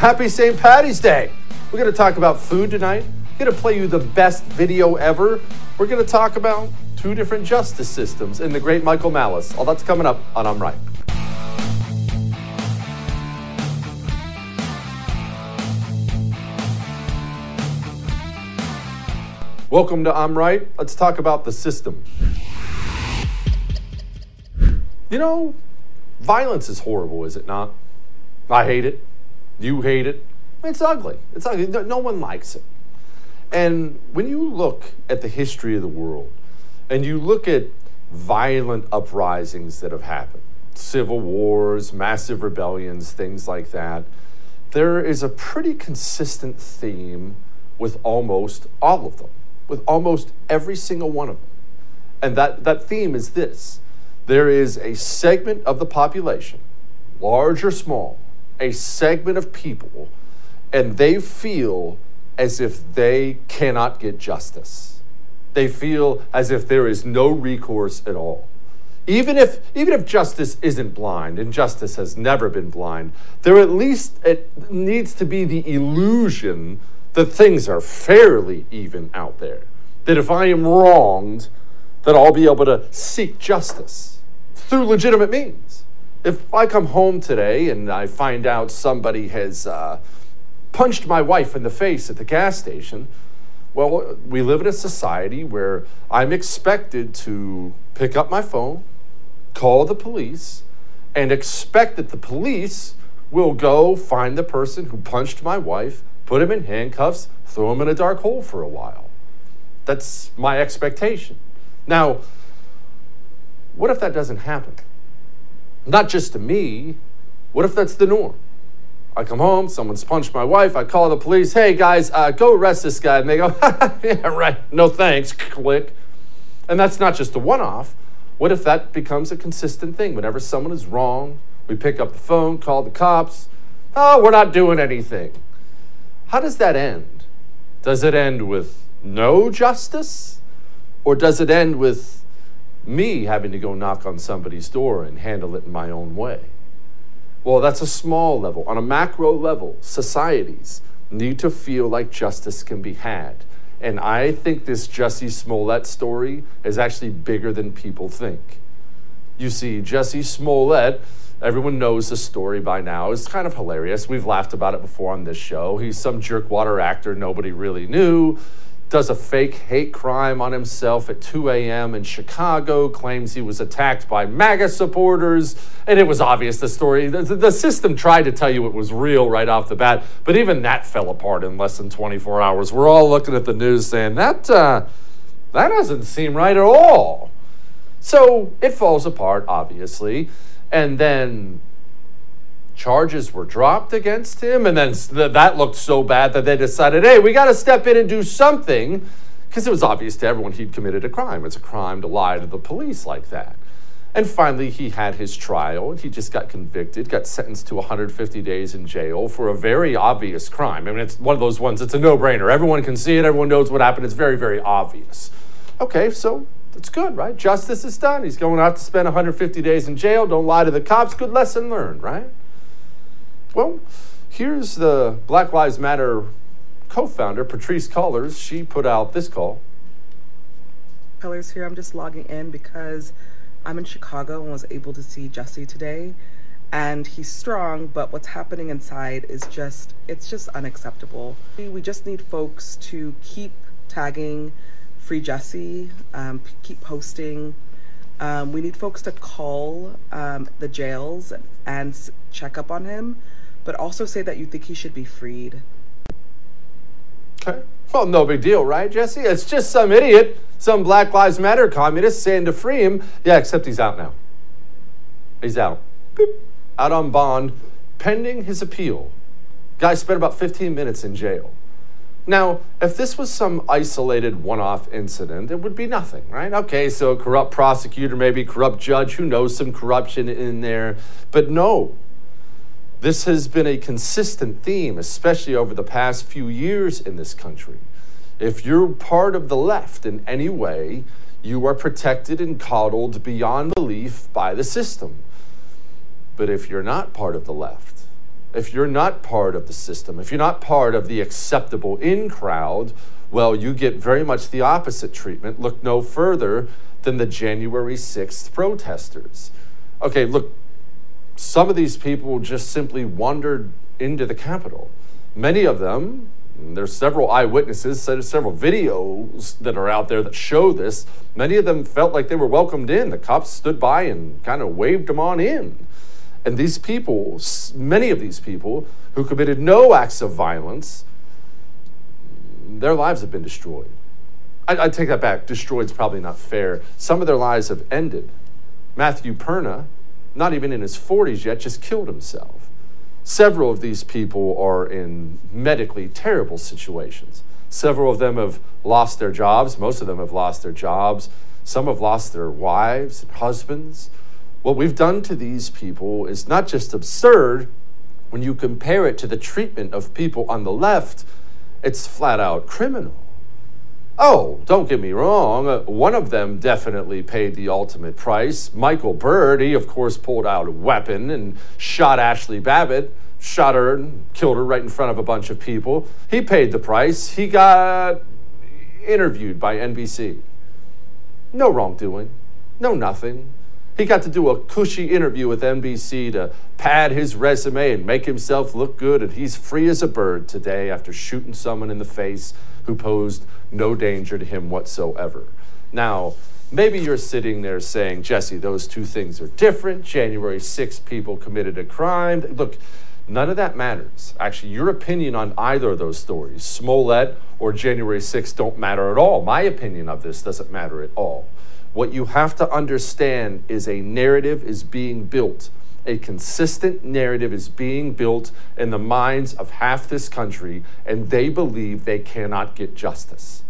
Happy St. Patty's Day. We're going to talk about food tonight. We're going to play you the best video ever. We're going to talk about two different justice systems in the great Michael Malice. All that's coming up on I'm Right. Welcome to I'm Right. Let's talk about the system. You know, violence is horrible, is it not? I hate it. You hate it. It's ugly. It's ugly. No, one likes it. And when you look at the history of the world and you look at violent uprisings that have happened, civil wars, massive rebellions, things like that, there is a pretty consistent theme with almost all of them, with almost every single one of them. And that, that theme is this there is a segment of the population, large or small, a segment of people, and they feel as if they cannot get justice. They feel as if there is no recourse at all. Even if, even if justice isn't blind, and justice has never been blind, there at least it needs to be the illusion that things are fairly even out there. That if I am wronged, that I'll be able to seek justice through legitimate means. If I come home today and I find out somebody has uh, punched my wife in the face at the gas station, well, we live in a society where I'm expected to pick up my phone, call the police, and expect that the police will go find the person who punched my wife, put him in handcuffs, throw him in a dark hole for a while. That's my expectation. Now, what if that doesn't happen? Not just to me. What if that's the norm? I come home, someone's punched my wife, I call the police, hey guys, uh, go arrest this guy. And they go, yeah, right, no thanks, click. And that's not just a one off. What if that becomes a consistent thing? Whenever someone is wrong, we pick up the phone, call the cops. Oh, we're not doing anything. How does that end? Does it end with no justice? Or does it end with me having to go knock on somebody's door and handle it in my own way? Well, that's a small level. On a macro level, societies need to feel like justice can be had. And I think this Jussie Smollett story is actually bigger than people think. You see, Jussie Smollett, everyone knows the story by now. It's kind of hilarious. We've laughed about it before on this show. He's some jerkwater actor nobody really knew does a fake hate crime on himself at 2 a.m. in Chicago, claims he was attacked by MAGA supporters, and it was obvious the story. The, the, system tried to tell you it was real right off the bat, but even that fell apart in less than 24 hours. We're all looking at the news saying that uh, that doesn't seem right at all. So it falls apart, obviously, and then charges were dropped against him, and then that looked so bad that they decided, hey, we got to step in and do something, because it was obvious to everyone he'd committed a crime. It's a crime to lie to the police like that. And finally, he had his trial, and he just got convicted, got sentenced to 150 days in jail for a very obvious crime. I mean, it's one of those ones, it's a no brainer. Everyone can see it, everyone knows what happened. It's very, very obvious. Okay, so that's good, right? Justice is done. He's going out to spend 150 days in jail. Don't lie to the cops. Good lesson learned, right? Well, here's the Black Lives Matter co founder, Patrisse Cullors. She put out this call. Cullors here. I'm just logging in because I'm in Chicago and was able to see Jussie today. And he's strong, but what's happening inside is just, it's just unacceptable. We just need folks to keep tagging Free Jussie, um, keep posting. Um, we need folks to call um, the jails and check up on him but also say that you think he should be freed. Okay. Well, no big deal, right, Jesse? It's just some idiot, some Black Lives Matter communist saying to free him. Yeah, except he's out now. He's out. Boop. Out on bond, pending his appeal. Guy spent about 15 minutes in jail. Now, if this was some isolated one off incident, it would be nothing, right? Okay, so corrupt prosecutor, maybe corrupt judge, who knows some corruption in there. But no, this has been a consistent theme, especially over the past few years in this country. If you're part of the left in any way, you are protected and coddled beyond belief by the system. But if you're not part of the left, if you're not part of the system, if you're not part of the acceptable in crowd, well, you get very much the opposite treatment. Look no further than the January 6th protesters. Okay, look, some of these people just simply wandered into the Capitol. Many of them, there's several eyewitnesses, several videos that are out there that show this. Many of them felt like they were welcomed in. The cops stood by and kind of waved them on in. And these people, many of these people who committed no acts of violence, their lives have been destroyed. I, I take that back. Destroyed is probably not fair. Some of their lives have ended. Matthew Perna, not even in his 40s yet, just killed himself. Several of these people are in medically terrible situations. Several of them have lost their jobs. Most of them have lost their jobs. Some have lost their wives and husbands. What we've done to these people is not just absurd when you compare it to the treatment of people on the left, it's flat out criminal. Oh, don't get me wrong. Uh, one of them definitely paid the ultimate price. Michael Byrd, he of course pulled out a weapon and shot Ashli Babbitt, shot her and killed her right in front of a bunch of people. He paid the price. He got interviewed by NBC. No wrongdoing, no nothing. He got to do a cushy interview with NBC to pad his resume and make himself look good, and he's free as a bird today after shooting someone in the face who posed no danger to him whatsoever. Now, maybe you're sitting there saying, Jesse, those two things are different. January 6 people committed a crime. Look, none of that matters. Actually, your opinion on either of those stories, Smollett or January 6, don't matter at all. My opinion of this doesn't matter at all. What you have to understand is a narrative is being built. A consistent narrative is being built in the minds of half this country, and they believe they cannot get justice.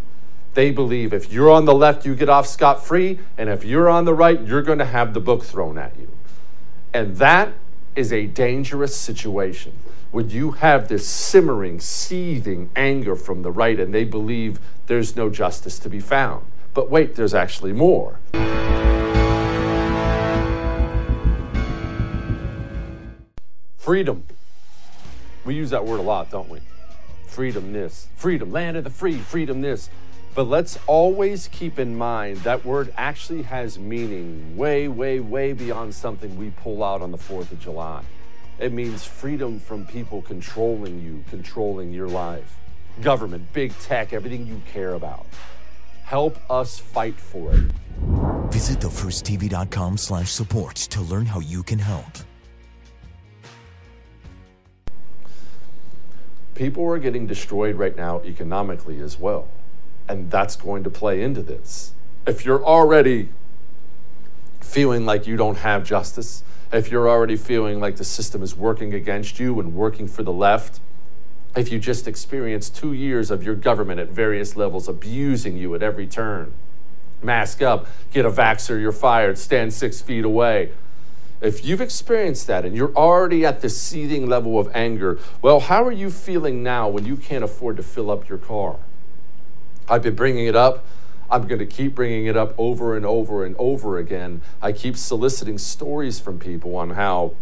They believe if you're on the left, you get off scot free, and if you're on the right, you're going to have the book thrown at you. And that is a dangerous situation when you have this simmering, seething anger from the right, and they believe there's no justice to be found. But wait, there's actually more. Freedom. We use that word a lot, don't we? Freedom this, freedom, land of the free, freedom this. But let's always keep in mind that word actually has meaning way, way, way beyond something we pull out on the 4th of July. It means freedom from people controlling you, controlling your life. Government, big tech, everything you care about. Help us fight for it. Visit thefirsttv.com slash support to learn how you can help. People are getting destroyed right now economically as well. And that's going to play into this. If you're already feeling like you don't have justice, if you're already feeling like the system is working against you and working for the left, if you just experienced two years of your government at various levels abusing you at every turn. Mask up, get a vaxxer, you're fired, stand six feet away. If you've experienced that and you're already at the seething level of anger, well, how are you feeling now when you can't afford to fill up your car? I've been bringing it up. I'm going to keep bringing it up over and over and over again. I keep soliciting stories from people on how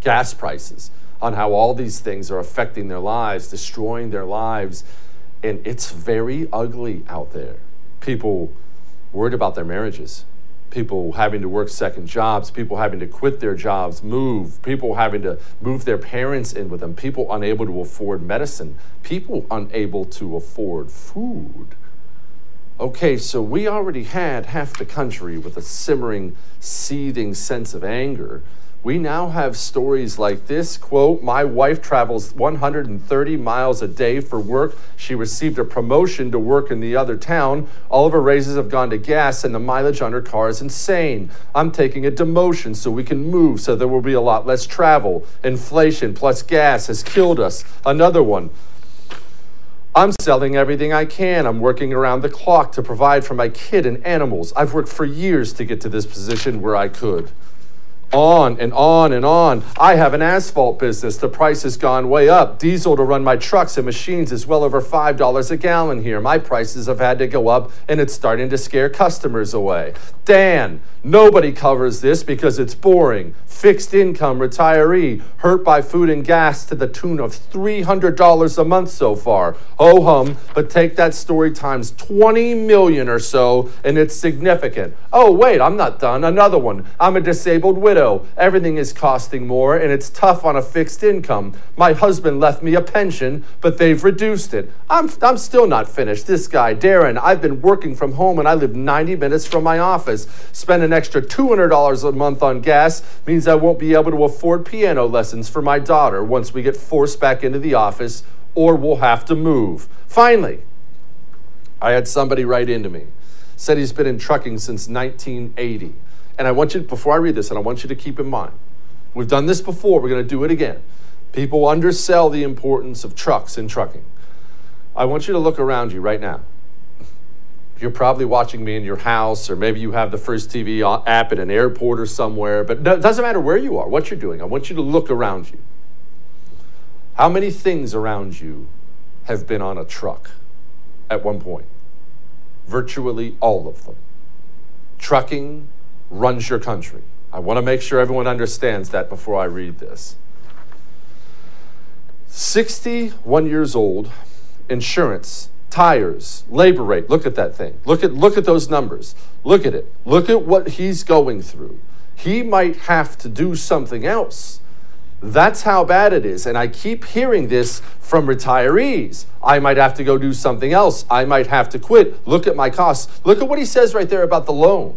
gas prices, on how all these things are affecting their lives, destroying their lives. And it's very ugly out there. People worried about their marriages, people having to work second jobs, people having to quit their jobs, move, people having to move their parents in with them, people unable to afford medicine, people unable to afford food. Okay, so we already had half the country with a simmering, seething sense of anger we now have stories like this quote my wife travels 130 miles a day for work she received a promotion to work in the other town all of her raises have gone to gas and the mileage on her car is insane i'm taking a demotion so we can move so there will be a lot less travel inflation plus gas has killed us another one I'm selling everything I can. I'm working around the clock to provide for my kid and animals. I've worked for years to get to this position where I could. On and on and on. I have an asphalt business. The price has gone way up. Diesel to run my trucks and machines is well over $5 a gallon here. My prices have had to go up and it's starting to scare customers away. Dan, nobody covers this because it's boring. Fixed income retiree hurt by food and gas to the tune of $300 a month so far. Ho hum, but take that story times 20 million or so and it's significant. Oh, wait, I'm not done. Another one. I'm a disabled widow widow. Everything is costing more, and it's tough on a fixed income. My husband left me a pension, but they've reduced it. I'm, I'm still not finished. This guy, Darren, I've been working from home and I live 90 minutes from my office. Spend an extra $200 a month on gas means I won't be able to afford piano lessons for my daughter once we get forced back into the office, or we'll have to move. Finally, I had somebody write into me. Said he's been in trucking since 1980. And I want you, before I read this, and I want you to keep in mind, we've done this before, we're going to do it again. People undersell the importance of trucks and trucking. I want you to look around you right now. You're probably watching me in your house, or maybe you have the First TV app at an airport or somewhere, but it doesn't matter where you are, what you're doing. I want you to look around you. How many things around you have been on a truck at one point? Virtually all of them. Trucking runs your country. I want to make sure everyone understands that before I read this. 61 years old, insurance, tires, labor rate. Look at that thing. Look at look at those numbers. Look at it. Look at what he's going through. He might have to do something else. That's how bad it is. And I keep hearing this from retirees. I might have to go do something else. I might have to quit. Look at my costs. Look at what he says right there about the loan.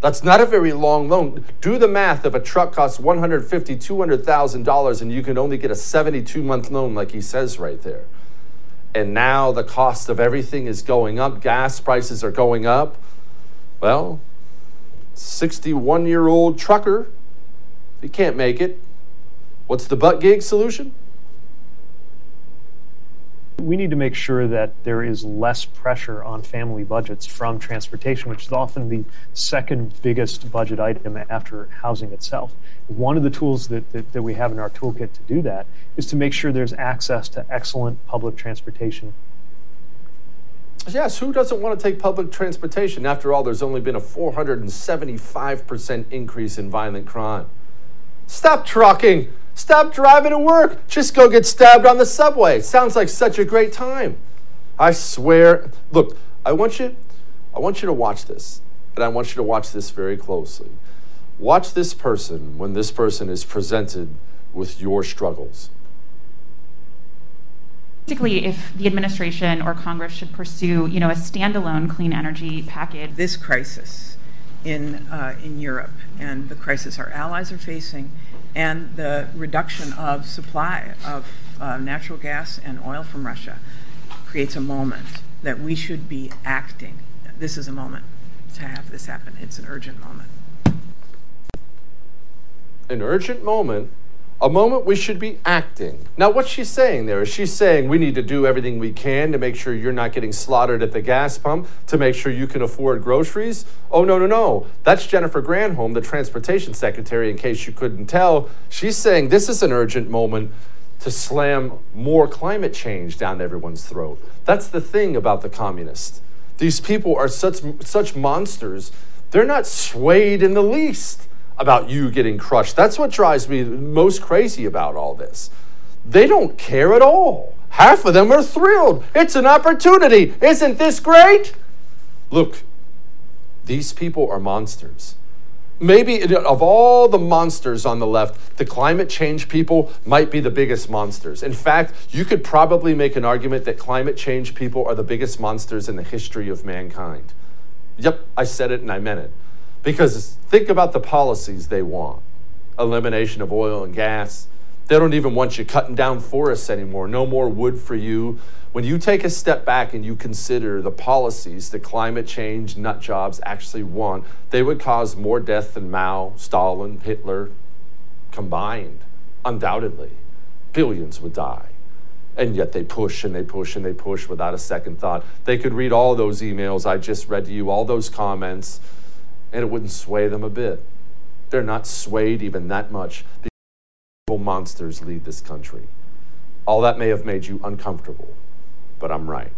That's not a very long loan. Do the math. If a truck costs $150,000, $200,000 and you can only get a 72 month loan, like he says right there. And now the cost of everything is going up, gas prices are going up. Well, 61 year old trucker, he can't make it. What's the Buttigieg solution? We need to make sure that there is less pressure on family budgets from transportation, which is often the second biggest budget item after housing itself. One of the tools that, that, that we have in our toolkit to do that is to make sure there's access to excellent public transportation Yes, who doesn't want to take public transportation? After all, there's only been a 475% increase in violent crime. Stop trucking. Stop driving to work. Just go get stabbed on the subway. Sounds like such a great time. I swear. Look, I want you I want you to watch this. And I want you to watch this very closely. Watch this person when this person is presented with your struggles. Basically, if the administration or Congress should pursue, you know, a standalone clean energy package. This crisis in uh, in Europe and the crisis our allies are facing and the reduction of supply of uh, natural gas and oil from Russia creates a moment that we should be acting. This is a moment to have this happen. It's an urgent moment. An urgent moment a moment we should be acting. Now, what she's saying there? Is she saying we need to do everything we can to make sure you're not getting slaughtered at the gas pump, to make sure you can afford groceries? Oh, no, no, no. That's Jennifer Granholm, the transportation secretary, in case you couldn't tell. She's saying this is an urgent moment to slam more climate change down everyone's throat. That's the thing about the communists. These people are such, such monsters, they're not swayed in the least about you getting crushed. That's what drives me most crazy about all this. They don't care at all. Half of them are thrilled. It's an opportunity. Isn't this great? Look, these people are monsters. Maybe of all the monsters on the left, the climate change people might be the biggest monsters. In fact, you could probably make an argument that climate change people are the biggest monsters in the history of mankind. Yep, I said it and I meant it. Because think about the policies they want elimination of oil and gas. They don't even want you cutting down forests anymore. No more wood for you. When you take a step back and you consider the policies that climate change nut jobs actually want, they would cause more death than Mao, Stalin, Hitler combined, undoubtedly. Billions would die. And yet they push and they push and they push without a second thought. They could read all those emails I just read to you, all those comments and it wouldn't sway them a bit. They're not swayed even that much. The evil monsters lead this country. All that may have made you uncomfortable, but I'm right.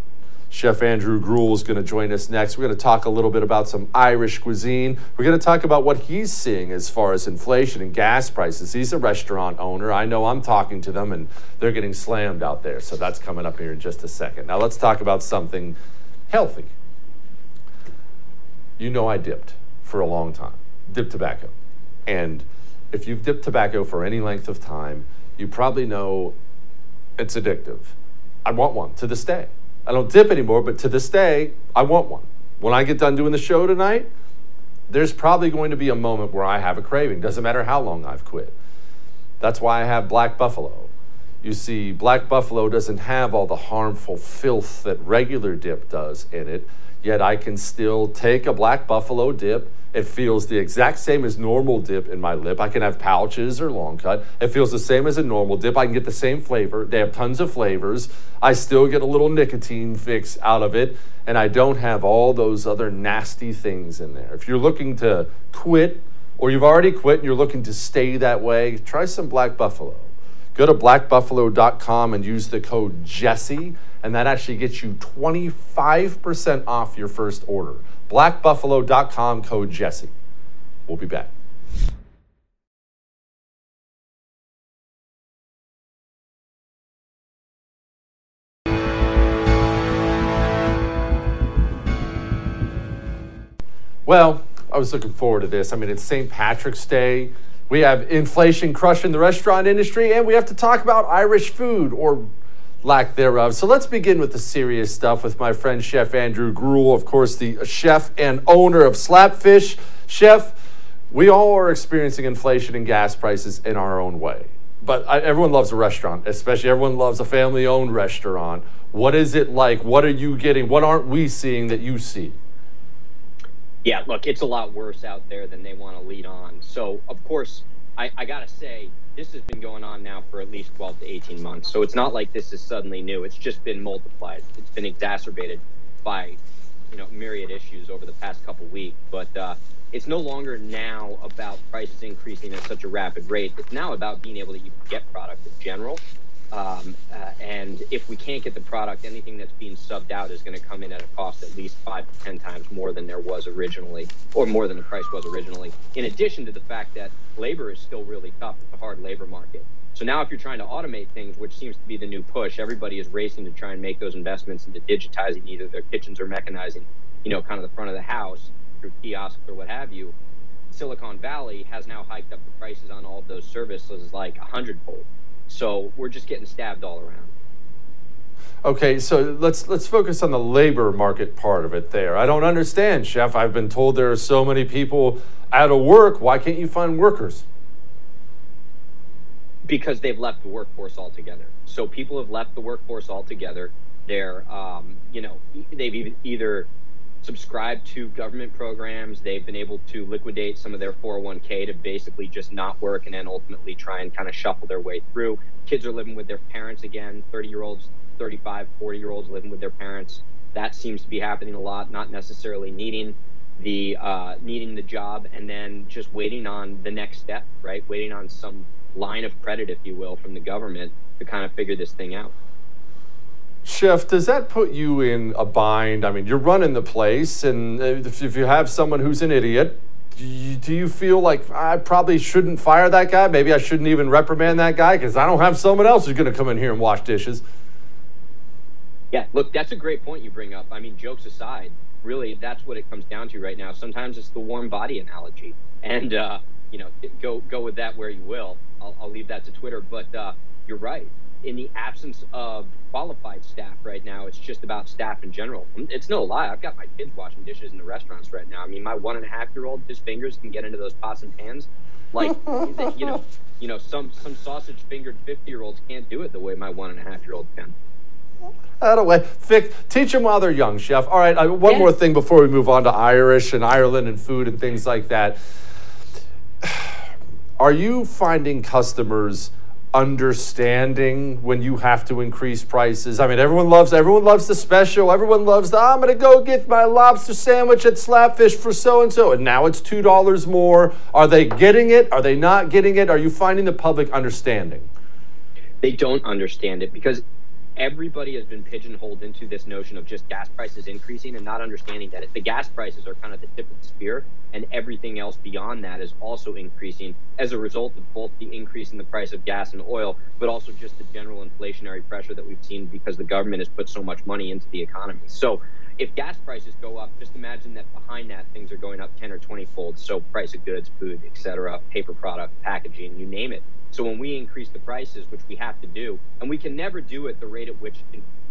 Chef Andrew Gruel is going to join us next. We're going to talk a little bit about some Irish cuisine. We're going to talk about what he's seeing as far as inflation and gas prices. He's a restaurant owner. I know I'm talking to them and they're getting slammed out there. So that's coming up here in just a second. Now let's talk about something healthy. You know, I dipped for a long time, dip tobacco. And if you've dipped tobacco for any length of time, you probably know it's addictive. I want one to this day. I don't dip anymore, but to this day, I want one. When I get done doing the show tonight, there's probably going to be a moment where I have a craving. Doesn't matter how long I've quit. That's why I have Black Buffalo. You see, Black Buffalo doesn't have all the harmful filth that regular dip does in it, yet I can still take a Black Buffalo dip it feels the exact same as normal dip in my lip. I can have pouches or long cut. It feels the same as a normal dip. I can get the same flavor. They have tons of flavors. I still get a little nicotine fix out of it, and I don't have all those other nasty things in there. If you're looking to quit, or you've already quit and you're looking to stay that way, try some Black Buffalo. Go to blackbuffalo.com and use the code Jesse, and that actually gets you 25% off your first order blackbuffalo.com code Jesse. We'll be back. Well, I was looking forward to this. I mean, it's St. Patrick's Day. We have inflation crushing the restaurant industry, and we have to talk about Irish food or lack thereof. So let's begin with the serious stuff with my friend Chef Andrew Gruel, of course, the chef and owner of Slapfish. Chef, we all are experiencing inflation and gas prices in our own way. But I, everyone loves a restaurant, especially everyone loves a family owned restaurant. What is it like? What are you getting? What aren't we seeing that you see? Yeah, look, it's a lot worse out there than they want to lead on. So, of course, I, I got to say, this has been going on now for at least 12 to 18 months. So it's not like this is suddenly new. It's just been multiplied. It's been exacerbated by, you know, myriad issues over the past couple weeks. But uh, it's no longer now about prices increasing at such a rapid rate. It's now about being able to get product in general um, uh, and if we can't get the product, anything that's being subbed out is going to come in at a cost at least five to 10 times more than there was originally, or more than the price was originally. In addition to the fact that labor is still really tough, it's a hard labor market. So now, if you're trying to automate things, which seems to be the new push, everybody is racing to try and make those investments into digitizing either their kitchens or mechanizing, you know, kind of the front of the house through kiosks or what have you. Silicon Valley has now hiked up the prices on all of those services like a hundredfold. So we're just getting stabbed all around. Okay, so let's let's focus on the labor market part of it there. I don't understand, chef. I've been told there are so many people out of work. Why can't you find workers? Because they've left the workforce altogether. So people have left the workforce altogether. They're, um, you know, they've either subscribed to government programs. They've been able to liquidate some of their 401k to basically just not work and then ultimately try and kind of shuffle their way through. Kids are living with their parents again, 30 year olds, 35, 40 year olds living with their parents. That seems to be happening a lot, not necessarily needing the uh, needing the job and then just waiting on the next step, right? Waiting on some line of credit, if you will, from the government to kind of figure this thing out. Chef, does that put you in a bind? I mean, you're running the place, and if, you have someone who's an idiot, do you, do you, feel like I probably shouldn't fire that guy? Maybe I shouldn't even reprimand that guy because I don't have someone else who's going to come in here and wash dishes. Yeah, look, that's a great point you bring up. I mean, jokes aside, really, that's what it comes down to right now. Sometimes it's the warm body analogy, and uh, you know, go go with that where you will. I'll, I'll leave that to Twitter, but uh, you're right in the absence of qualified staff right now, it's just about staff in general. It's no lie. I've got my kids washing dishes in the restaurants right now. I mean, my one and a half year old, his fingers can get into those pots and pans. Like, you know, you know, some some sausage fingered fifty year olds can't do it the way my one and a half year old can. Out of way. Fix, teach them while they're young, chef. All right, uh, one yes. more thing before we move on to Irish and Ireland and food and things like that. Are you finding customers? Understanding when you have to increase prices? I mean, everyone loves everyone loves the special. Everyone loves the I'm to go get my lobster sandwich at Slapfish for so and so, and now it's two dollars more. Are they getting it? Are they not getting it? Are you finding the public understanding? They don't understand it because everybody has been pigeonholed into this notion of just gas prices increasing and not understanding that the gas prices are kind of the tip of the spear and everything else beyond that is also increasing as a result of both the increase in the price of gas and oil but also just the general inflationary pressure that we've seen because the government has put so much money into the economy. So if gas prices go up just imagine that behind that things are going up 10 or 20 fold. So price of goods food etc paper product packaging you name it so when we increase the prices, which we have to do, and we can never do at the rate at which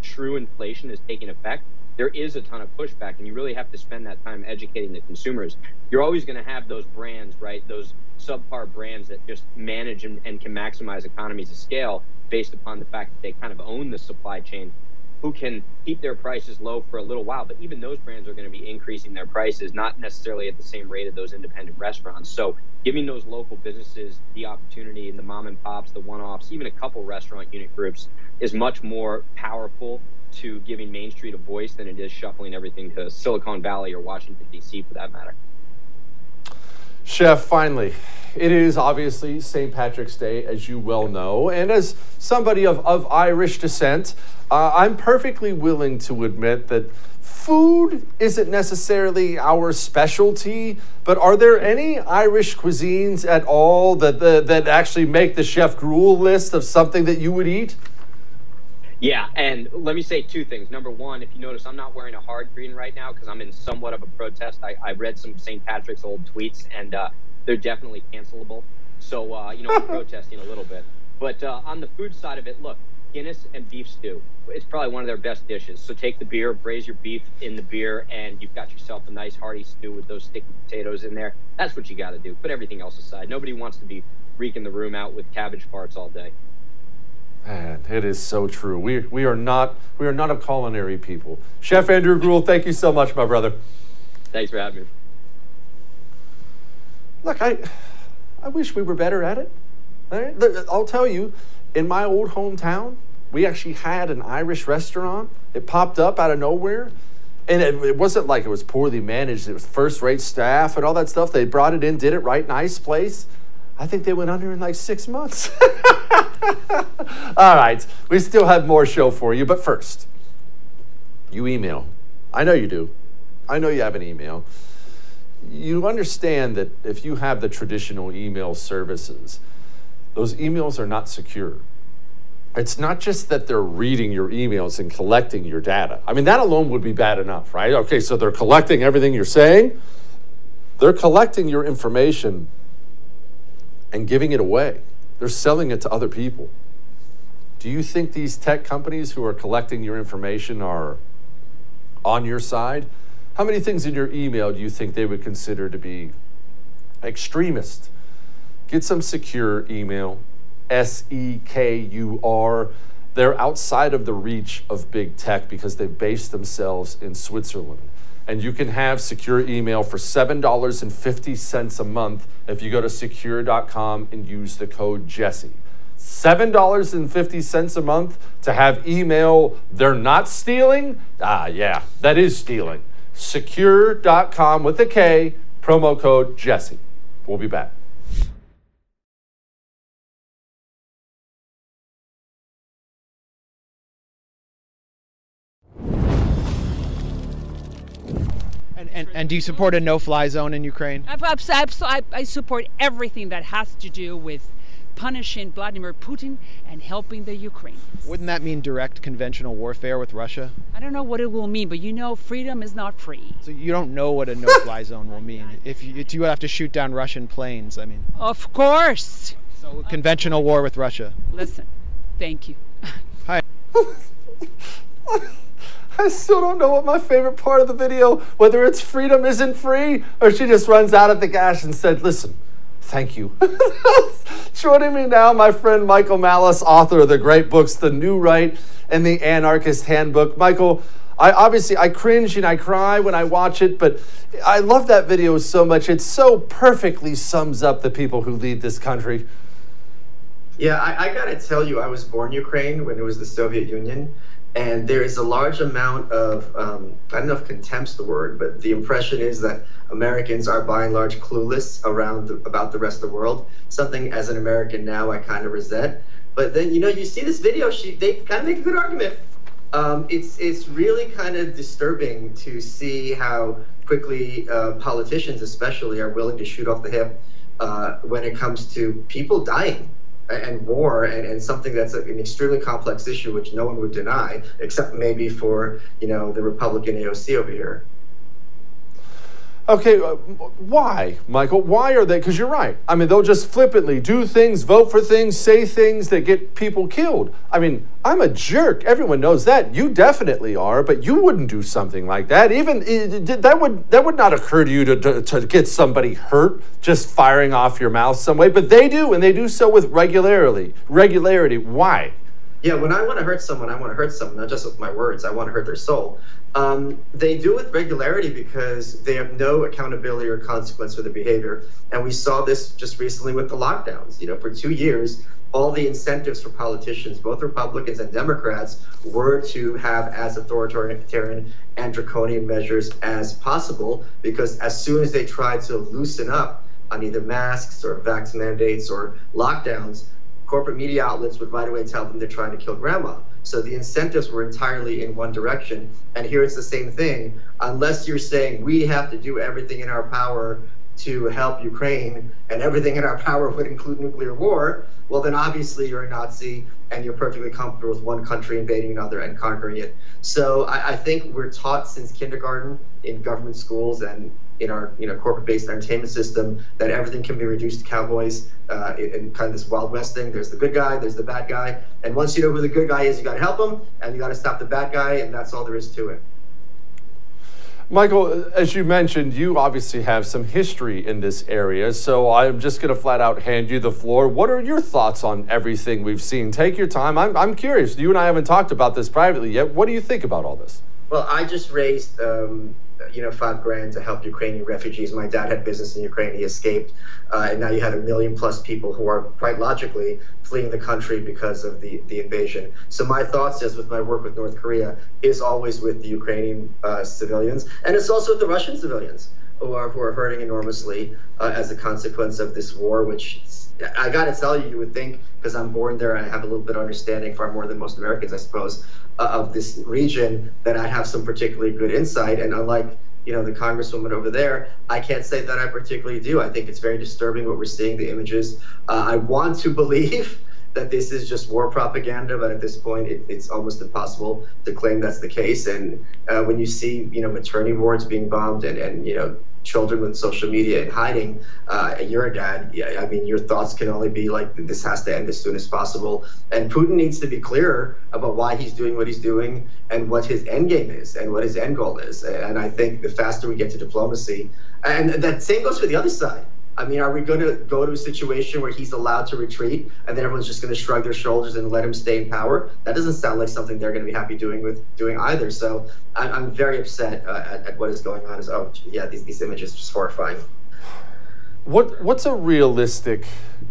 true inflation is taking effect, there is a ton of pushback, and you really have to spend that time educating the consumers. You're always going to have those brands, right? Those subpar brands that just manage and, and can maximize economies of scale based upon the fact that they kind of own the supply chain who can keep their prices low for a little while. But even those brands are going to be increasing their prices, not necessarily at the same rate of those independent restaurants. So giving those local businesses the opportunity and the mom and pops, the one offs, even a couple restaurant unit groups is much more powerful to giving Main Street a voice than it is shuffling everything to Silicon Valley or Washington, D.C. for that matter. Chef, finally, it is obviously St. Patrick's Day, as you well know. And as somebody of, of Irish descent, uh, I'm perfectly willing to admit that food isn't necessarily our specialty, but are there any Irish cuisines at all that, that, that actually make the Chef Gruel list of something that you would eat? Yeah, and let me say two things. Number one, if you notice, I'm not wearing a hard green right now because I'm in somewhat of a protest. I, I read some St. Patrick's old tweets, and uh, they're definitely cancelable. So, uh, you know, I'm protesting a little bit. But uh, on the food side of it, look, Guinness and beef stew. It's probably one of their best dishes. So take the beer, braise your beef in the beer, and you've got yourself a nice hearty stew with those sticky potatoes in there. That's what you got to do. Put everything else aside. Nobody wants to be reeking the room out with cabbage farts all day. Man, it is so true. We, we are not we are not a culinary people. Chef Andrew Gruel, thank you so much, my brother. Thanks for having me. Look, I I wish we were better at it. I'll tell you, in my old hometown, we actually had an Irish restaurant. It popped up out of nowhere. And it, it wasn't like it was poorly managed. It was first rate staff and all that stuff. They brought it in, did it right, nice place. I think they went under in like six months. all right, we still have more show for you. But first, you email. I know you do. I know you have an email. You understand that if you have the traditional email services, those emails are not secure. It's not just that they're reading your emails and collecting your data. I mean, that alone would be bad enough, right? Okay, so they're collecting everything you're saying, they're collecting your information and giving it away. They're selling it to other people. Do you think these tech companies who are collecting your information are on your side? How many things in your email do you think they would consider to be extremist? Get some secure email, S E K U R. They're outside of the reach of big tech because they've based themselves in Switzerland. And you can have secure email for $7.50 a month if you go to sekur.com and use the code Jesse. $7.50 a month to have email they're not stealing? Ah, yeah, that is stealing. Sekur.com with a K, promo code Jesse. We'll be back. And, and do you support a no-fly zone in Ukraine? I, I support everything that has to do with punishing Vladimir Putin and helping the Ukraine. Wouldn't that mean direct conventional warfare with Russia? I don't know what it will mean, but you know, freedom is not free. So you don't know what a no-fly zone will mean. If you, if you have to shoot down Russian planes, I mean. Of course. So conventional war with Russia. Listen, thank you. Hi. I still don't know what my favorite part of the video, whether it's freedom isn't free or she just runs out of the gas and said, listen, thank you. Joining me now, my friend Michael Malice, author of the great books, The New Right and The Anarchist Handbook. Michael, I obviously I cringe and I cry when I watch it, but I love that video so much. It so perfectly sums up the people who lead this country. Yeah, I, I got to tell you, I was born Ukraine when it was the Soviet Union. And there is a large amount of, um, I don't know if contempt's the word, but the impression is that Americans are by and large clueless around the, about the rest of the world. Something as an American now I kind of resent. But then, you know, you see this video, she, they kind of make a good argument. Um, it's, it's really kind of disturbing to see how quickly uh, politicians, especially, are willing to shoot off the hip uh, when it comes to people dying and war and, and something that's an extremely complex issue which no one would deny except maybe for you know the republican aoc over here Okay, uh, why, Michael? Why are they? Because you're right. I mean, they'll just flippantly do things, vote for things, say things that get people killed. I mean, I'm a jerk. Everyone knows that. You definitely are, but you wouldn't do something like that. Even that would that would not occur to you to, to, to get somebody hurt just firing off your mouth some way. But they do, and they do so with regularity. Regularity. Why? Yeah, when I want to hurt someone, I want to hurt someone, not just with my words. I want to hurt their soul. Um, they do it with regularity because they have no accountability or consequence for their behavior. And we saw this just recently with the lockdowns. You know, for two years, all the incentives for politicians, both Republicans and Democrats, were to have as authoritarian and draconian measures as possible because as soon as they tried to loosen up on either masks or vax mandates or lockdowns, corporate media outlets would right away tell them they're trying to kill grandma. So the incentives were entirely in one direction. And here it's the same thing. Unless you're saying we have to do everything in our power to help Ukraine and everything in our power would include nuclear war, well, then obviously you're a Nazi and you're perfectly comfortable with one country invading another and conquering it. So I, I think we're taught since kindergarten in government schools and in our you know corporate-based entertainment system that everything can be reduced to cowboys uh, in kind of this wild west thing. There's the good guy, there's the bad guy, and once you know who the good guy is, you got to help him, and you got to stop the bad guy, and that's all there is to it. Michael, as you mentioned, you obviously have some history in this area, so I'm just going to flat out hand you the floor. What are your thoughts on everything we've seen? Take your time. I'm, I'm curious. You and I haven't talked about this privately yet. What do you think about all this? Well, I just raised um, you know, five grand to help Ukrainian refugees. My dad had business in Ukraine. He escaped. Uh, and now you had a million plus people who are quite logically fleeing the country because of the, the invasion. So my thoughts, as with my work with North Korea, is always with the Ukrainian uh, civilians. And it's also with the Russian civilians who are, who are hurting enormously uh, as a consequence of this war, which I got to tell you, you would think, because I'm born there I have a little bit of understanding, far more than most Americans, I suppose, uh, of this region, that I have some particularly good insight. And unlike you know the congresswoman over there i can't say that i particularly do. I think it's very disturbing what we're seeing the images. Uh, i want to believe that this is just war propaganda but at this point it, it's almost impossible to claim that's the case. And uh, when you see you know maternity wards being bombed and, and you know children with social media and hiding, uh, and you're a dad, I mean, your thoughts can only be like, this has to end as soon as possible. And Putin needs to be clearer about why he's doing what he's doing and what his end game is and what his end goal is. And I think the faster we get to diplomacy, and that same goes for the other side. I mean, are we going to go to a situation where he's allowed to retreat and then everyone's just going to shrug their shoulders and let him stay in power? That doesn't sound like something they're going to be happy doing with doing either. So I'm, I'm very upset uh, at, at, what is going on. Is oh yeah, these these images are just horrifying. What what's a realistic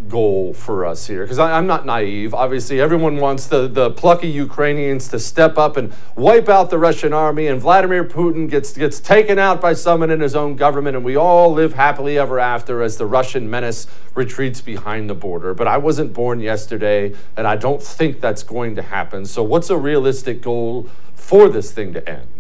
goal for us here? Because I'm not naive. Obviously, everyone wants the, the plucky Ukrainians to step up and wipe out the Russian army, and Vladimir Putin gets gets taken out by someone in his own government, and we all live happily ever after as the Russian menace retreats behind the border. But I wasn't born yesterday, and I don't think that's going to happen. So, what's a realistic goal for this thing to end?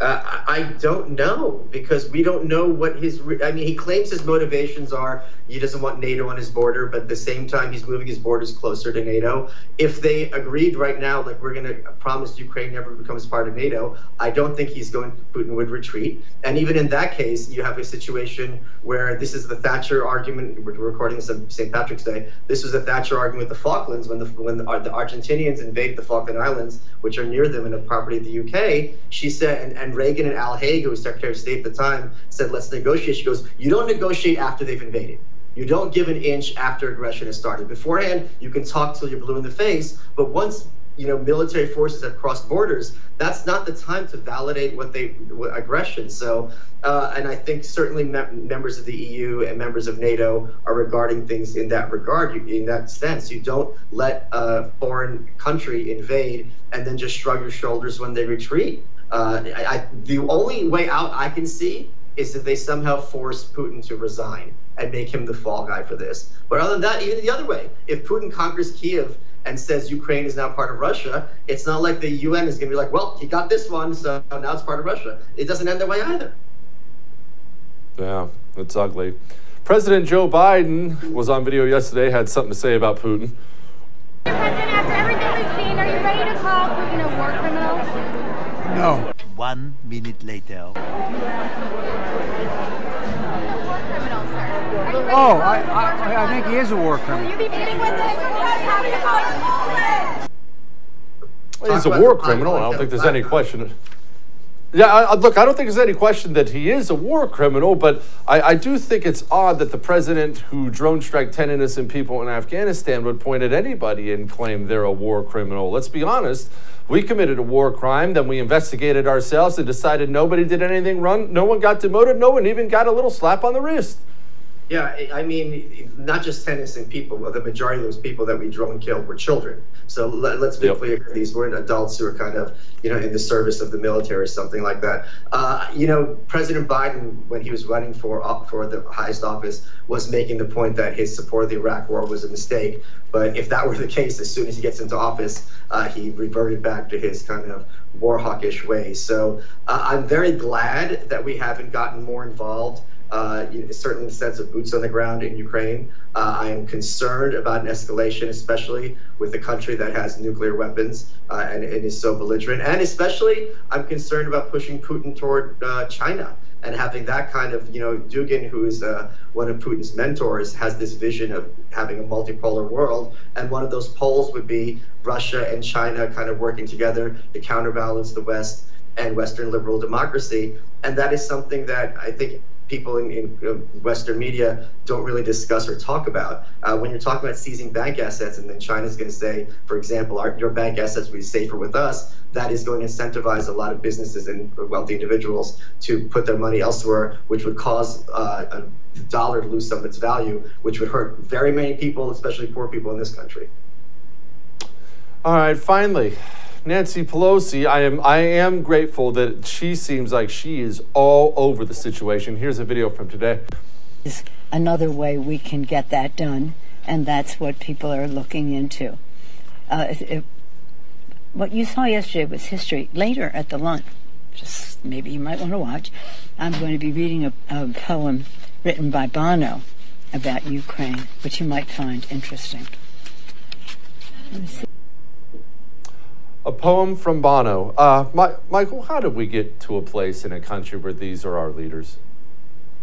Uh, I don't know because we don't know what his. I mean, he claims his motivations are he doesn't want NATO on his border, but at the same time, he's moving his borders closer to NATO. If they agreed right now, like we're going to promise Ukraine never becomes part of NATO, I don't think he's going. Putin would retreat, and even in that case, you have a situation where this is the Thatcher argument. We're recording this on St. Patrick's Day. This was a Thatcher argument with the Falklands when the when the, the Argentinians invade the Falkland Islands, which are near them and a property of the UK. She said, and, and and Reagan and Al Haig, who was Secretary of State at the time, said, let's negotiate. She goes, you don't negotiate after they've invaded. You don't give an inch after aggression has started. Beforehand, you can talk till you're blue in the face, but once you know military forces have crossed borders, that's not the time to validate what they what aggression. So, uh, and I think certainly members of the EU and members of NATO are regarding things in that regard. You, in that sense, you don't let a foreign country invade and then just shrug your shoulders when they retreat. Uh, I, I, the only way out I can see is if they somehow force Putin to resign and make him the fall guy for this. But other than that, even the other way, if Putin conquers Kiev and says Ukraine is now part of Russia, it's not like the UN is going to be like, well, he got this one, so now it's part of Russia. It doesn't end that way either. Yeah, it's ugly. President Joe Biden was on video yesterday, had something to say about Putin. President, after everything we've seen, are you ready to call Putin a war criminal? No. One minute later. Oh, I, I, I think he is a war criminal. Will you be meeting with him? He's a war criminal. I don't think there's any question. Yeah, I, look, I don't think there's any question that he is a war criminal, but I, I, do think it's odd that the president who drone strike 10 innocent people in Afghanistan would point at anybody and claim they're a war criminal. Let's be honest. We committed a war crime, then we investigated ourselves and decided nobody did anything wrong. No one got demoted, no one even got a little slap on the wrist. Yeah, I mean, not just ten innocent people. But the majority of those people that we drone killed were children. So let, us be yep. clear: these weren't adults who were kind of, you know, in the service of the military or something like that. Uh, you know, President Biden, when he was running for for the highest office, was making the point that his support of the Iraq War was a mistake. But if that were the case, as soon as he gets into office, uh, he reverted back to his kind of war hawkish ways. So uh, I'm very glad that we haven't gotten more involved uh, a certain sense of boots on the ground in Ukraine. Uh, I am concerned about an escalation, especially with a country that has nuclear weapons uh, and, and, is so belligerent. And especially, I'm concerned about pushing Putin toward uh, China and having that kind of, you know, Dugin, who is uh, one of Putin's mentors, has this vision of having a multipolar world. And one of those poles would be Russia and China kind of working together to counterbalance the West and Western liberal democracy. And that is something that I think people in, in uh, Western media don't really discuss or talk about. Uh, when you're talking about seizing bank assets, and then China's going to say, for example, our, your bank assets will be safer with us, that is going to incentivize a lot of businesses and wealthy individuals to put their money elsewhere, which would cause uh, the dollar to lose some of its value, which would hurt very many people, especially poor people in this country. All right, finally, Nancy Pelosi, I am I am grateful that she seems like she is all over the situation. Here's a video from today. Is another way we can get that done, and that's what people are looking into. Uh, it, it, what you saw yesterday was history. Later at the lunch, just maybe you might want to watch. I'm going to be reading a, a poem written by Bono about Ukraine, which you might find interesting. A poem from Bono. Uh, My, Michael, how did we get to a place in a country where these are our leaders?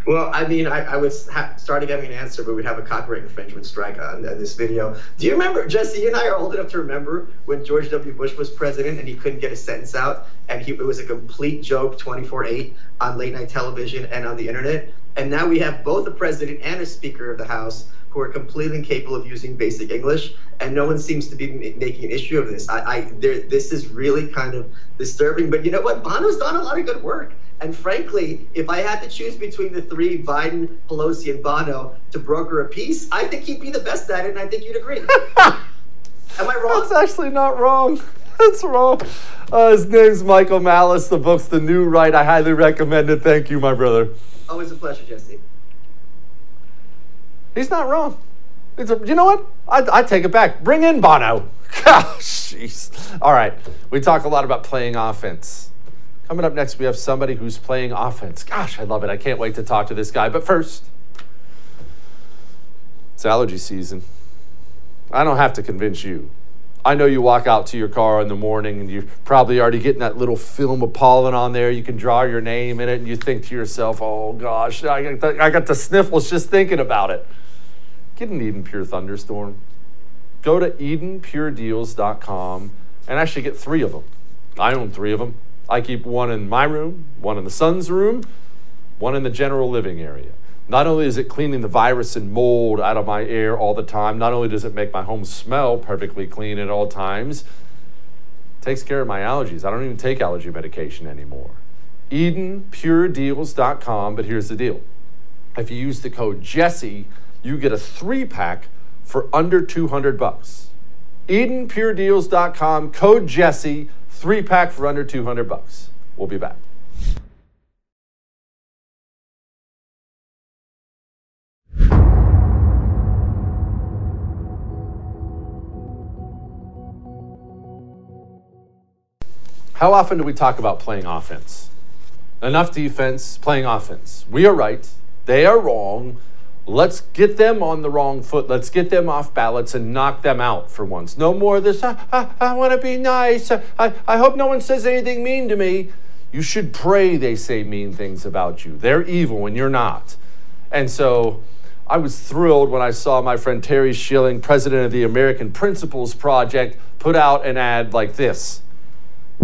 Well, I mean, I, I was ha- starting having an answer, but we'd have a copyright infringement strike on, on, this video. Do you remember, Jesse? And I are old enough to remember when George W. Bush was president and he couldn't get a sentence out, and he, it was a complete joke, 24/8 on late night television and on the internet. And now we have both a president and a Speaker of the House who are completely incapable of using basic English, and no one seems to be making an issue of this. I, I there, this is really kind of disturbing. But you know what? Bono's done a lot of good work. And frankly, if I had to choose between the three, Biden, Pelosi, and Bono, to broker a peace, I think he'd be the best at it, and I think you'd agree. Am I wrong? That's actually not wrong. That's wrong. Uh, his name's Michael Malice. The book's The New Right. I highly recommend it. Thank you, my brother. Always a pleasure, Jesse. He's not wrong. A, you know what? I, I take it back. Bring in Bono. Gosh, jeez. All right. We talk a lot about playing offense. Coming up next, we have somebody who's playing offense. Gosh, I love it. I can't wait to talk to this guy. But first, it's allergy season. I don't have to convince you. I know you walk out to your car in the morning and you're probably already getting that little film of pollen on there. You can draw your name in it and you think to yourself, oh gosh, I got the, I got the sniffles just thinking about it. Get an Eden Pure Thunderstorm. Go to EdenPureDeals.com and actually get three of them. I own three of them. I keep one in my room, one in the son's room, one in the general living area. Not only is it cleaning the virus and mold out of my air all the time, not only does it make my home smell perfectly clean at all times, takes care of my allergies. I don't even take allergy medication anymore. EdenPureDeals.com, but here's the deal. If you use the code Jesse, you get a three pack for under 200 bucks. EdenPureDeals.com, code Jesse, three pack for under 200 bucks. We'll be back. How often do we talk about playing offense? Enough defense, playing offense. We are right, they are wrong. Let's get them on the wrong foot. Let's get them off balance and knock them out for once. No more of this, ah, ah, I, I, I want to be nice. I, I hope no one says anything mean to me. You should pray they say mean things about you. They're evil and you're not. And so I was thrilled when I saw my friend Terry Schilling, president of the American Principles Project, put out an ad like this.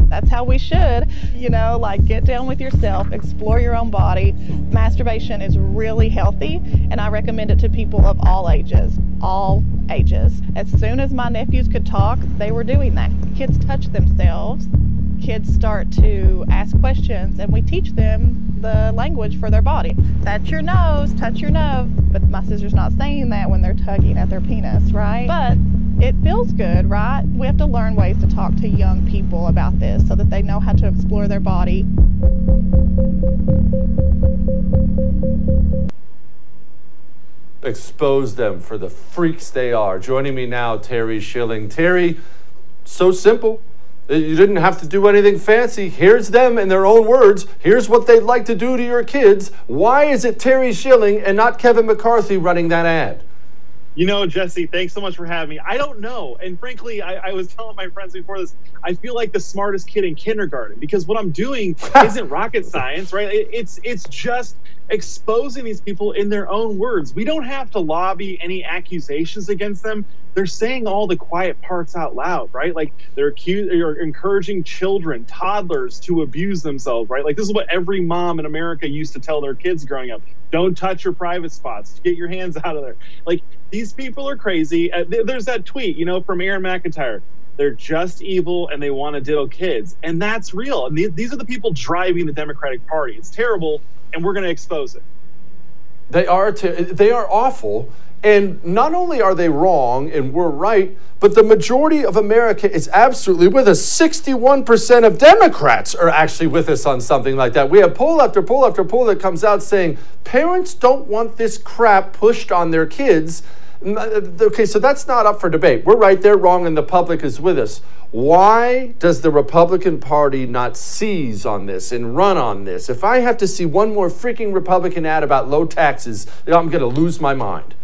That's how we should, you know, like get down with yourself, explore your own body. Masturbation is really healthy, and I recommend it to people of all ages. All ages. As soon as my nephews could talk, they were doing that. Kids touch themselves, kids start to ask questions, and we teach them the language for their body. Touch your nose, touch your nose. But my sister's not saying that when they're tugging at their penis, right? But it feels good, right? We have to learn ways to talk to young people about this so that they know how to explore their body. Expose them for the freaks they are. Joining me now, Terry Schilling. Terry, so simple. Uh, you didn't have to do anything fancy. Here's them in their own words. Here's what they'd like to do to your kids. Why is it Terry Schilling and not Kevin McCarthy running that ad? You know, Jesse, thanks so much for having me. I don't know. And frankly, I, I, was telling my friends before this, I feel like the smartest kid in kindergarten because what I'm doing isn't rocket science, right? It, it's it's just exposing these people in their own words. We don't have to lobby any accusations against them. They're saying all the quiet parts out loud, right? Like they're they're encouraging children, toddlers to abuse themselves, right? Like this is what every mom in America used to tell their kids growing up. Don't touch your private spots. Get your hands out of there. Like these people are crazy. Uh, th- there's that tweet, you know, from Aaron McIntyre. They're just evil and they want to diddle kids, and that's real. And these, these are the people driving the Democratic Party. It's terrible, and we're going to expose it. They are. Ter- they are awful. And not only are they wrong and we're right, but the majority of America is absolutely with us. 61% of Democrats are actually with us on something like that. We have poll after poll after poll that comes out saying parents don't want this crap pushed on their kids. Uh, okay, so that's not up for debate. We're right, they're wrong, and the public is with us. Why does the Republican Party not seize on this and run on this? If I have to see one more freaking Republican ad about low taxes, I'm going to lose my mind.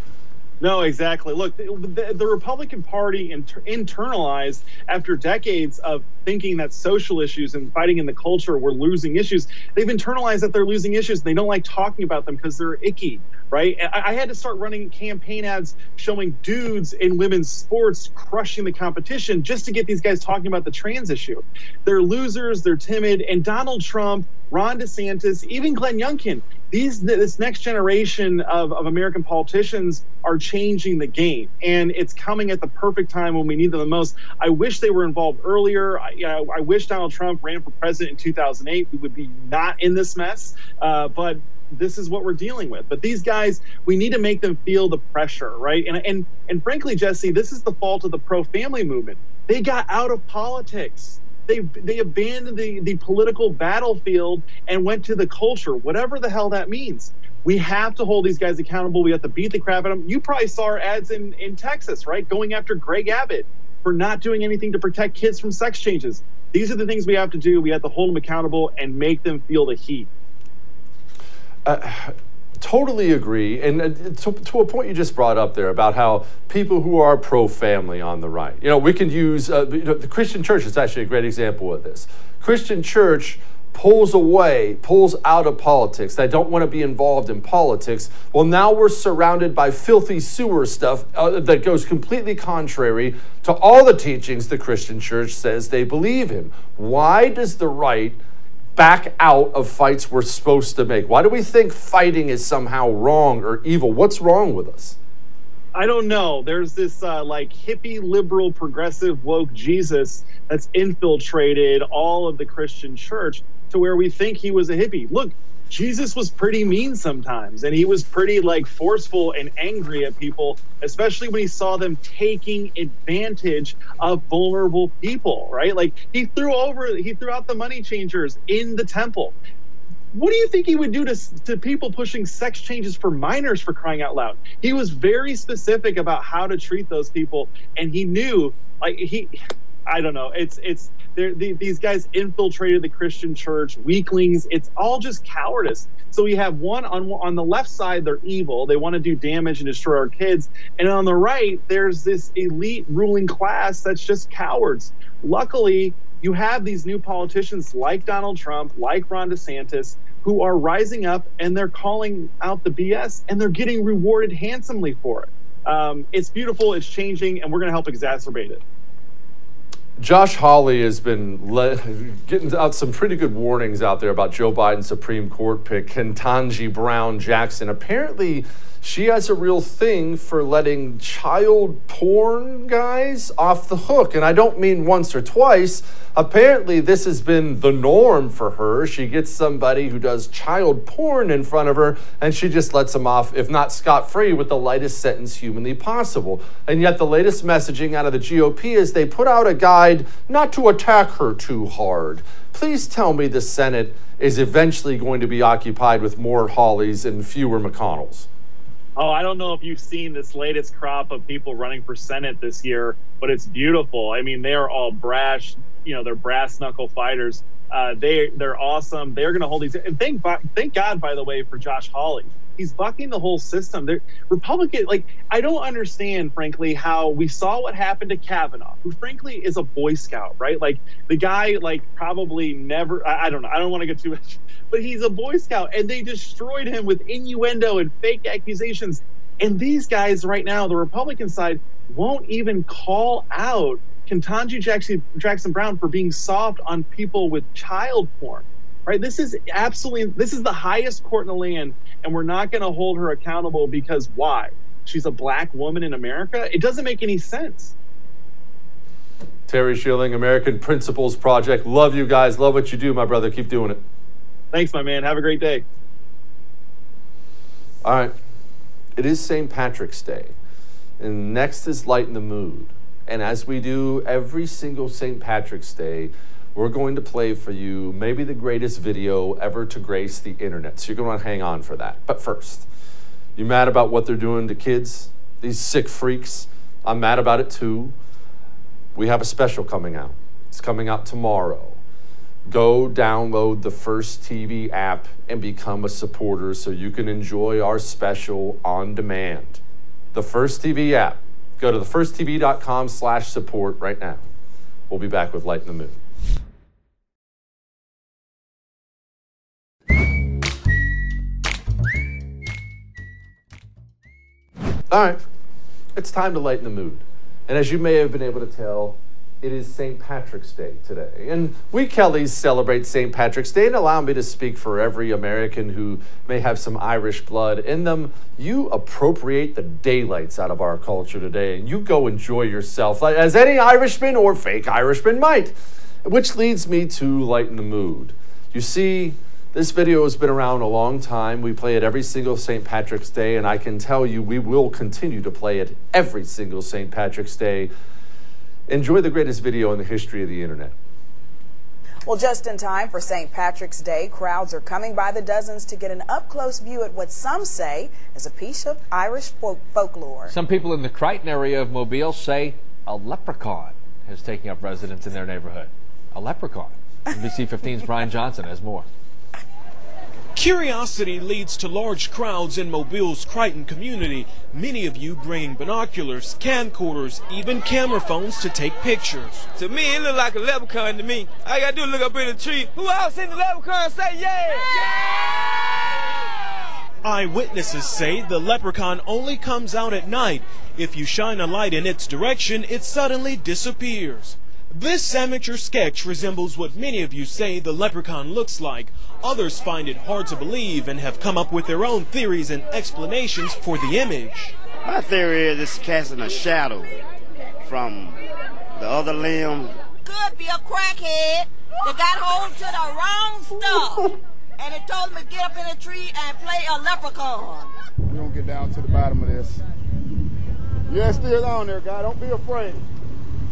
No, exactly. Look, the, the Republican Party inter- internalized after decades of thinking that social issues and fighting in the culture were losing issues. They've internalized that they're losing issues. They don't like talking about them because they're icky, right? I, I, had to start running campaign ads showing dudes in women's sports crushing the competition just to get these guys talking about the trans issue. They're losers, they're timid, and Donald Trump, Ron DeSantis, even Glenn Youngkin these this next generation of, of American politicians are changing the game, and it's coming at the perfect time when we need them the most. I wish they were involved earlier. I, you know, I wish Donald Trump ran for president in 2008. We would be not in this mess, uh, but this is what we're dealing with. But these guys, we need to make them feel the pressure, right? And and and frankly, Jesse, this is the fault of the pro-family movement. They got out of politics they they abandoned the, the political battlefield and went to the culture, whatever the hell that means. We have to hold these guys accountable. We have to beat the crap out of them. You probably saw our ads in, in Texas, right? Going after Greg Abbott for not doing anything to protect kids from sex changes. These are the things we have to do. We have to hold them accountable and make them feel the heat. Uh, totally agree. And uh, to, to, a point you just brought up there about how people who are pro family on the right, you know, we can use uh, you know, the Christian church is actually a great example of this. Christian church pulls away, pulls out of politics. They don't want to be involved in politics. Well, now we're surrounded by filthy sewer stuff uh, that goes completely contrary to all the teachings the Christian church says they believe in. Why does the right? Back out of fights we're supposed to make? Why do we think fighting is somehow wrong or evil? What's wrong with us? I don't know. There's this uh, like hippie, liberal, progressive, woke Jesus that's infiltrated all of the Christian church to where we think he was a hippie. Look, Jesus was pretty mean sometimes, and he was pretty like forceful and angry at people, especially when he saw them taking advantage of vulnerable people, right? Like he threw over, he threw out the money changers in the temple. What do you think he would do to, to people pushing sex changes for minors for crying out loud? He was very specific about how to treat those people, and he knew, like he, I don't know, it's it's the, these guys infiltrated the Christian church, weaklings. It's all just cowardice. So we have one on on the left side, they're evil. They want to do damage and destroy our kids. And on the right, there's this elite ruling class that's just cowards. Luckily, you have these new politicians like Donald Trump, like Ron DeSantis, who are rising up and they're calling out the BS and they're getting rewarded handsomely for it. Um, it's beautiful, it's changing, and we're going to help exacerbate it. Josh Hawley has been getting out some pretty good warnings out there about Joe Biden's Supreme Court pick, Ketanji Brown Jackson. Apparently, she has a real thing for letting child porn guys off the hook. And I don't mean once or twice. Apparently, this has been the norm for her. She gets somebody who does child porn in front of her, and she just lets them off, if not scot free, with the lightest sentence humanly possible. And yet, the latest messaging out of the GOP is they put out a guide not to attack her too hard. Please tell me the Senate is eventually going to be occupied with more Hawleys and fewer McConnells. Oh, I don't know if you've seen this latest crop of people running for Senate this year, but it's beautiful. I mean, they are all brash, you know, they're brass knuckle fighters. Uh, they they're awesome. They're going to hold these. And thank thank God, by the way, for Josh Hawley he's bucking the whole system. They're, Republican, like I don't understand, frankly, how we saw what happened to Kavanaugh, who frankly is a Boy Scout, right? Like the guy, like probably never. I, I don't know. I don't want to get too much, but he's a Boy Scout, and they destroyed him with innuendo and fake accusations. And these guys right now, the Republican side, won't even call out Ketanji Jackson, Jackson Brown for being soft on people with child porn. Right? This is absolutely this is the highest court in the land and we're not going to hold her accountable because why? She's a black woman in America? It doesn't make any sense. Terry Schilling, American Principles Project. Love you guys. Love what you do, my brother. Keep doing it. Thanks, my man. Have a great day. All right. It is St. Patrick's Day. And next is Lighten the Mood. And as we do every single St. Patrick's Day, we're going to play for you maybe the greatest video ever to grace the internet. So you're going to hang on for that. But first, you mad about what they're doing to kids? These sick freaks? I'm mad about it too. We have a special coming out. It's coming out tomorrow. Go download the First TV app and become a supporter so you can enjoy our special on demand. The First TV app. Go to thefirsttv.com slash support right now. We'll be back with Lighten the Mood. All right, it's time to lighten the mood. And as you may have been able to tell, it is St. Patrick's Day today. And we Kellys celebrate St. Patrick's Day and allow me to speak for every American who may have some Irish blood in them. You appropriate the daylights out of our culture today and you go enjoy yourself as any Irishman or fake Irishman might. Which leads me to lighten the mood. You see, this video has been around a long time. We play it every single St. Patrick's Day, and I can tell you we will continue to play it every single St. Patrick's Day. Enjoy the greatest video in the history of the internet. Well, just in time for St. Patrick's Day, crowds are coming by the dozens to get an up close view at what some say is a piece of Irish folk folklore. Some people in the Crichton area of Mobile say a leprechaun is taking up residence in their neighborhood. A leprechaun. NBC 15's Brian Johnson has more. Curiosity leads to large crowds in Mobile's Crichton community, many of you bringing binoculars, camcorders, even camera phones to take pictures. To me, it look like a leprechaun to me. I gotta do is look up in the tree. Who else in the leprechaun say yeah? yeah! Eyewitnesses say the leprechaun only comes out at night. If you shine a light in its direction, it suddenly disappears. This amateur sketch resembles what many of you say the leprechaun looks like. Others find it hard to believe and have come up with their own theories and explanations for the image. My theory is it's casting a shadow from the other limb. Could be a crackhead that got hold to the wrong stuff. and it told him to get up in a tree and play a leprechaun. We're gonna get down to the bottom of this. Yeah, still on there, guy. Don't be afraid.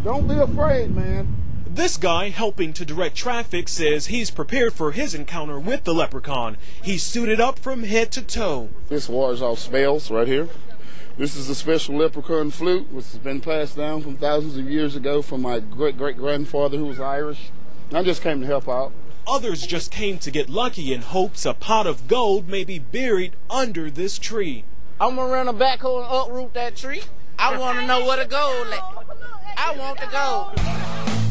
Don't be afraid, man. This guy helping to direct traffic says he's prepared for his encounter with the leprechaun. He's suited up from head to toe. This wars off spells right here. This is a special leprechaun flute, which has been passed down from thousands of years ago from my great great grandfather who was Irish. I just came to help out. Others just came to get lucky in hopes a pot of gold may be buried under this tree. I'm gonna run a backhoe and uproot that tree. I want to know where the gold at. I want the gold.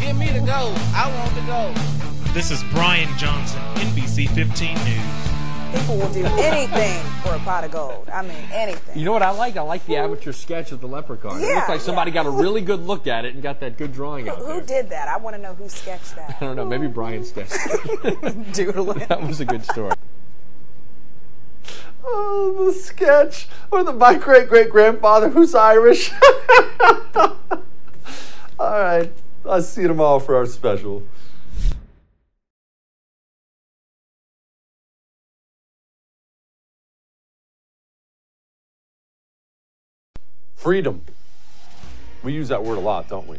Give me the gold. I want the gold. This is Brian Johnson, NBC 15 News. People will do anything for a pot of gold. I mean, anything. You know what I like? I like the amateur sketch of the leprechaun. it looks like somebody yeah. got a really good look at it and got that good drawing out of it. Who there. did that? I want to know who sketched that. I don't know. Maybe Brian sketched it. Doodling. that was a good story. Oh, the sketch or the my great great grandfather who's Irish. All right, I'll see you tomorrow for our special. Freedom. We use that word a lot, don't we?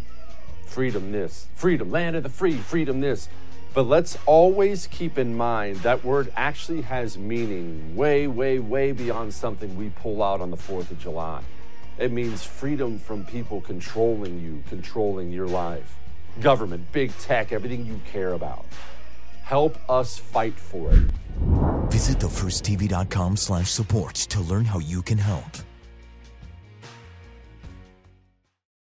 Freedomness. Freedom, land of the free, freedomness. But let's always keep in mind that word actually has meaning way, way, way beyond something we pull out on the 4th of July. It means freedom from people controlling you, controlling your life. Government, big tech, everything you care about. Help us fight for it. Visit thefirsttv.com slash support to learn how you can help.